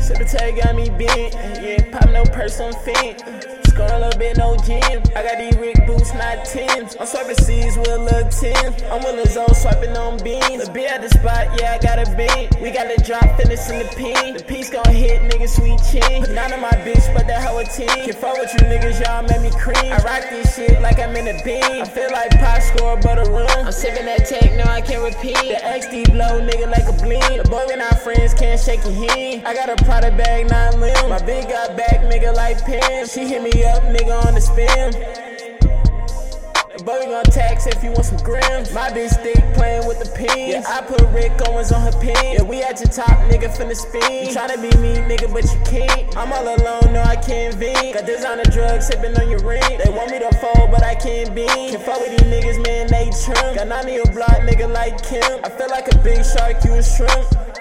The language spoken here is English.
Secretary got me bent, yeah, pop no person fit. Score a little bit, no gym. I got these Boots. I'm swiping C's with a little Tim. I'm with Lizzo swiping on beans. The beer at the spot, yeah, I got a bean. We got the drop, finish in the pin. The piece gon' hit, nigga, sweet chin. None of my bitch, but that hoe a team. Can fuck with you niggas, y'all make me cream. I rock this shit like I'm in a beam. I feel like pot score, but a run. I'm sipping that tech, no, I can't repeat. The XD blow, nigga, like a bleed. The boy and our friends can't shake a hand. I got a Prada bag, nine limb. My bitch got back, nigga, like Pam. She hit me up, nigga, on the spin. We gon' tax if you want some grams. My bitch stick playing with the pins. Yeah, I put Rick Owens on her pin. Yeah, we at your top, nigga, finna spin. You tryna be me, nigga, but you can't. I'm all alone, no, I can't vent. Got the drugs, sippin' on your ring. They want me to fold, but I can't be. Can fuck with these niggas, man, they trim. Got none of your block, nigga, like Kim. I feel like a big shark, you a shrimp.